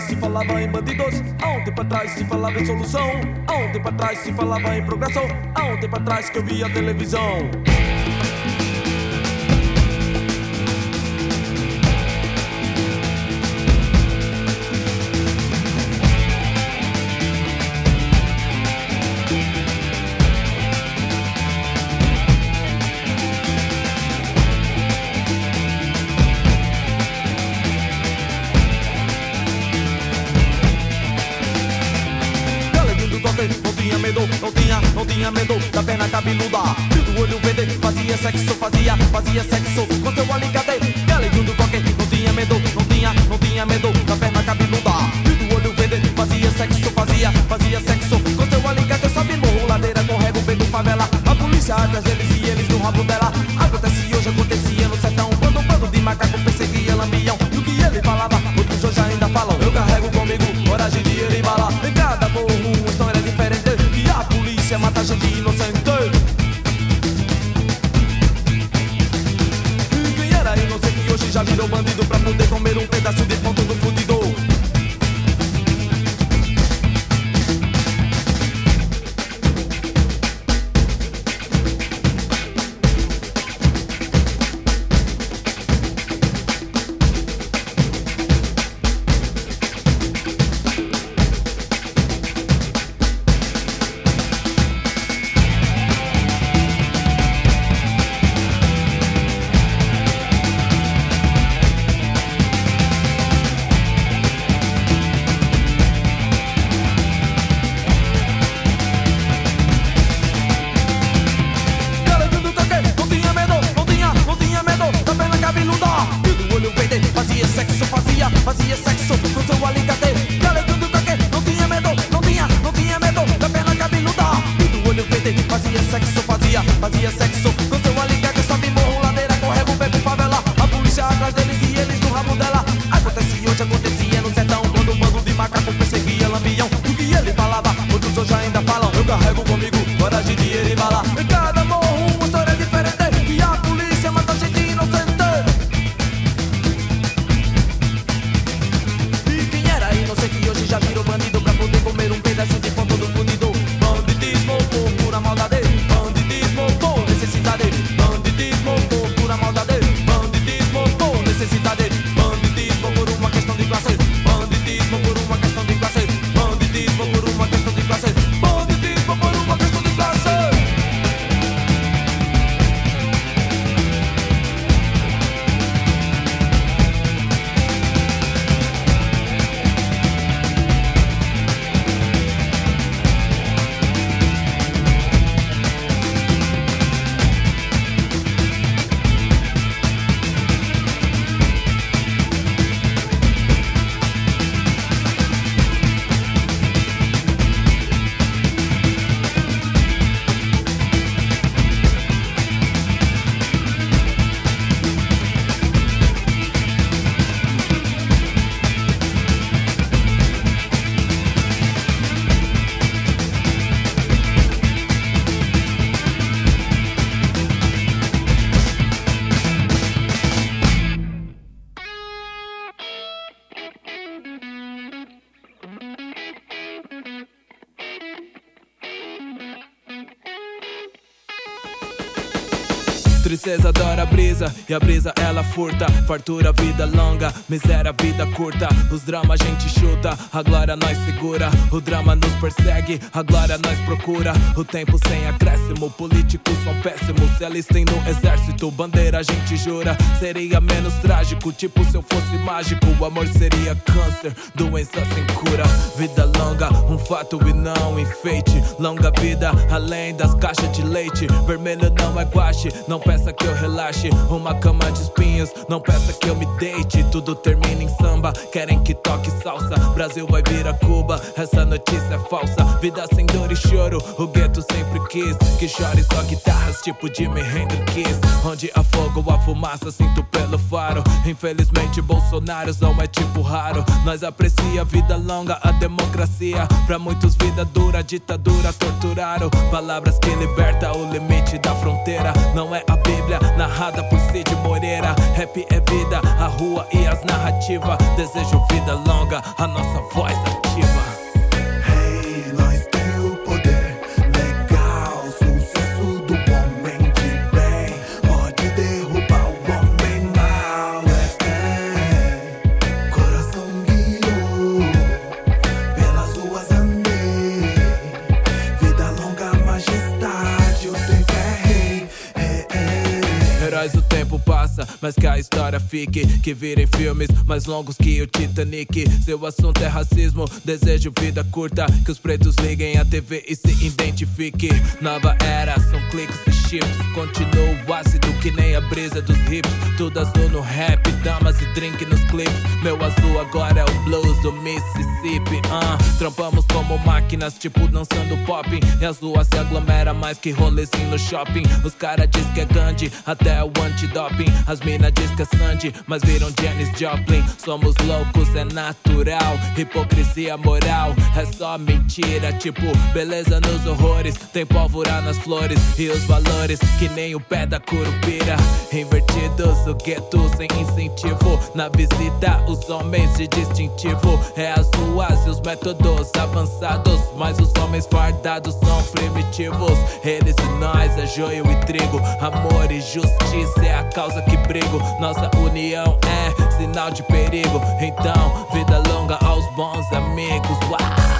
atrás se falava em bandidos, há um atrás se falava em solução, há um atrás se falava em progressão, há um atrás que eu via televisão. Tinha medo da perna cabeluda. Do olho verde, fazia sexo, fazia, fazia sexo Com seu alicate, galeguinho do coque Não tinha medo, não tinha, não tinha medo da perna cabeluda. Do olho verde, fazia sexo, fazia, fazia sexo Com seu alicate, sobe morro, ladeira, corrego, vendo favela. A polícia atrás deles e eles no rabo dela polícia mata gente inocente. Tristeza adora a brisa e a brisa ela furta. Fartura, vida longa, miséria, vida curta. Os dramas a gente chuta, a glória nós segura. O drama nos persegue, a glória nós procura. O tempo sem acréscimo, políticos são péssimos. Se alistem no exército, bandeira a gente jura. Seria menos trágico, tipo se eu fosse mágico. O amor seria câncer, doença sem cura. Vida longa, um fato e não enfeite. Longa vida, além das caixas de leite. Vermelho não é guache, não peça que eu relaxe. Uma cama de espinhos, não peça que eu me deite. Tudo termina em samba, querem que toque salsa. Brasil vai virar Cuba, essa notícia é falsa. Vida sem dor e choro, o gueto sempre quis. Que chore só guitarras, tipo Jimi Hendrix. Onde há fogo, a fumaça, sinto pelo faro. Infelizmente, Bolsonaro não é tipo raro. Nós aprecia a vida longa, a democracia. Pra muitos, vida dura, ditadura, torturaram. Palavras que liberta o limite da fronteira. Não é a Bíblia narrada por Cid Moreira. Rap é vida, a rua e as narrativas. Desejo vida longa, a nossa voz ativa. Mas que a história fique. Que virem filmes mais longos que o Titanic. Seu assunto é racismo, desejo vida curta. Que os pretos liguem a TV e se identifiquem. Nova era, são cliques e chips. Continuo ácido que nem a brisa dos hips. Tudo azul no rap, damas e drink nos clips. Meu azul agora é o blues do Mississippi. Uh, trampamos como máquinas, tipo dançando popping. E as ruas se aglomera mais que rolezinho no shopping. Os cara diz que é Gandhi, até o antidoping. As mina diz que é Sandy, mas viram Janis Joplin. Somos loucos, é natural. Hipocrisia moral é só mentira. Tipo, beleza nos horrores. Tem pólvora nas flores e os valores que nem o pé da curupira. Invertidos, o gueto sem incentivo. Na visita, os homens de distintivo. É as ruas e os métodos avançados. Mas os homens fardados são primitivos. Eles e nós é joio e trigo. Amor e justiça é a causa que briga nossa união é sinal de perigo. Então, vida longa aos bons amigos. Uau!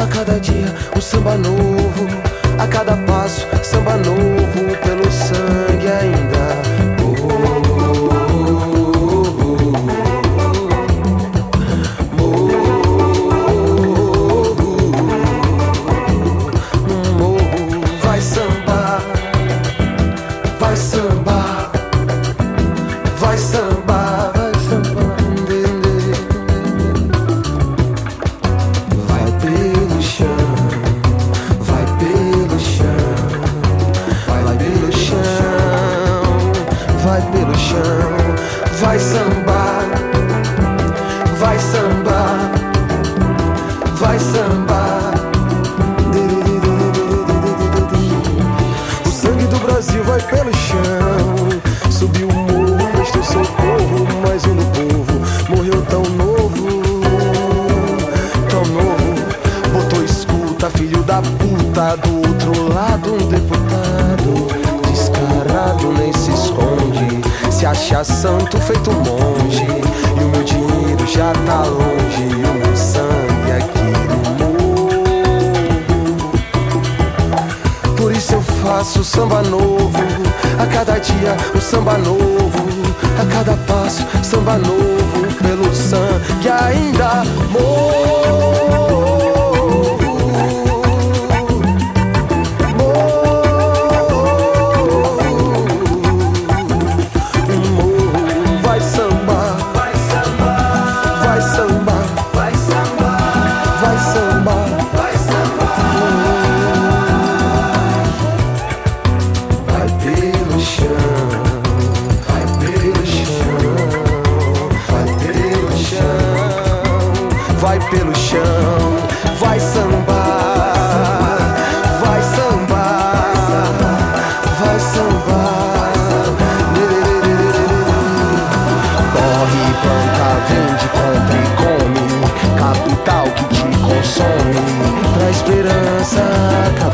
A cada dia um samba novo, a cada passo samba novo pelo sangue. deixa santo feito monge. E o meu dinheiro já tá longe, e o meu sangue aqui no mundo. Por isso eu faço samba novo, a cada dia um samba novo, a cada passo samba novo, pelo sangue ainda morro. esperança.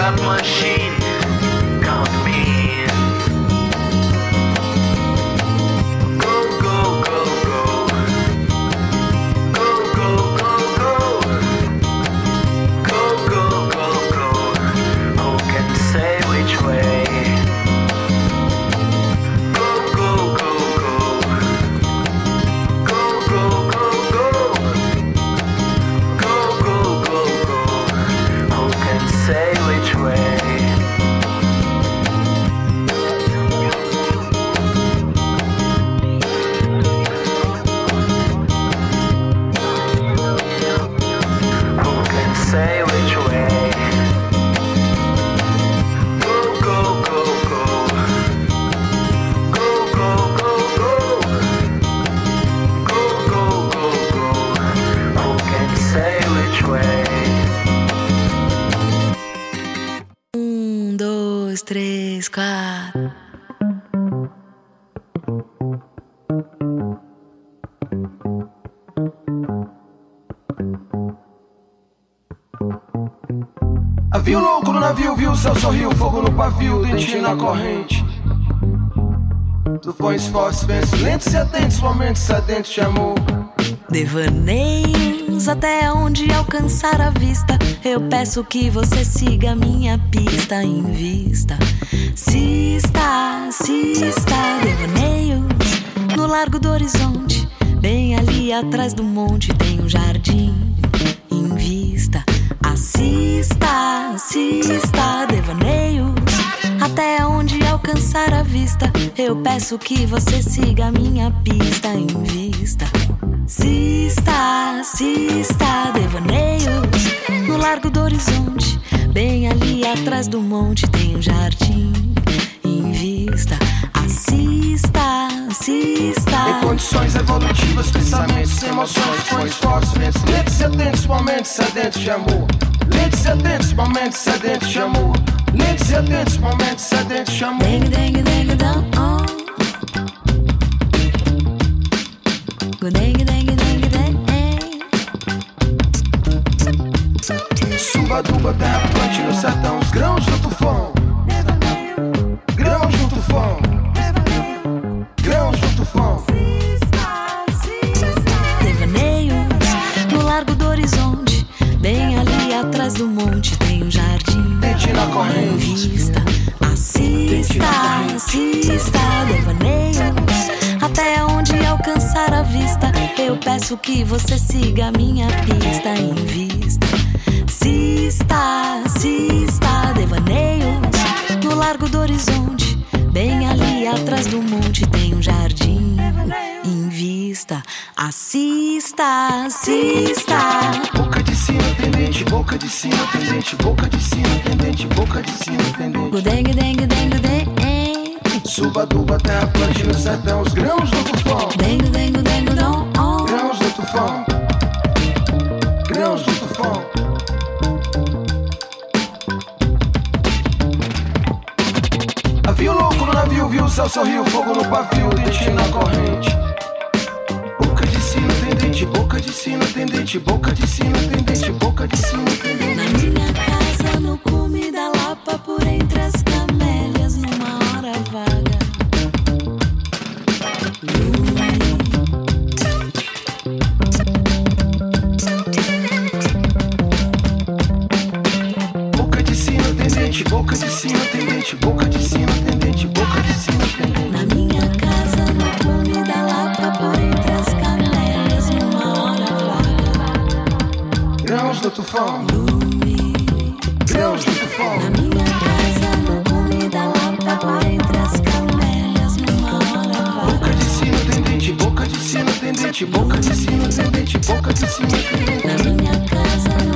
haircut machine. Seu sorriu, fogo no pavio, dente na corrente. Tu põe esforço, penso lento, se atente, momentos sedentos de amor. Devaneios até onde alcançar a vista. Eu peço que você siga minha pista em vista. Se está, se está, devaneios no largo do horizonte. Bem ali atrás do monte tem um jardim. Assista, assista, devaneios. Até onde alcançar a vista, eu peço que você siga a minha pista em vista. Assista, assista, devaneios no largo do horizonte. Bem ali atrás do monte tem um jardim em vista. Assista, assista. Em condições evolutivas, pensamentos, emoções, sonhos fortes, ventos, lentes sedentos, momentos sedentos de amor. Lentes sedentos, momentos sedentos de amor. Lentes sedentos, momentos sedentos de amor. Deng, deng, deng, dong, oh. Go deng, deng, deng, deng, eh. Suba, duba, terra plante no sertão, os grãos do tufão. Corrente. vista. Assista, assista, devaneios. Até onde alcançar a vista, eu peço que você siga a minha pista em vista. Assista, assista, devaneios. No largo do horizonte, bem ali atrás do monte tem um jardim em vista. Assista, assista. Boca de sino tendente, boca de sino tendente, boca de sino tendente, boca de sino tendente. Gudeng, deng, deng, deng. Suba, duba, terra plante no sertão, os grãos do tufão. Deng, deng, deng, dong, oh. Grãos do tufão. Grãos do tufão. Havia louco no navio, viu o céu sorriu, fogo no pavio, dente na corrente. De sino tendente, boca de sino tendente, boca de sino tendente. Grãos do tufão. Grãos do tufão. Na minha casa, no cume da por entre as camélias, hora vaga. Boca de sino tendente, boca de sino tendente, boca de sino tendente, boca de sino tendente. Na minha casa, no